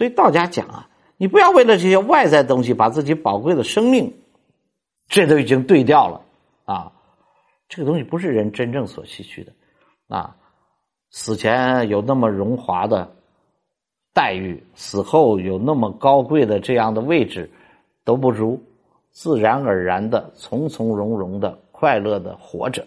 所以道家讲啊，你不要为了这些外在东西把自己宝贵的生命，这都已经对掉了啊。这个东西不是人真正所希取的啊。死前有那么荣华的待遇，死后有那么高贵的这样的位置，都不如自然而然的从从容容的快乐的活着。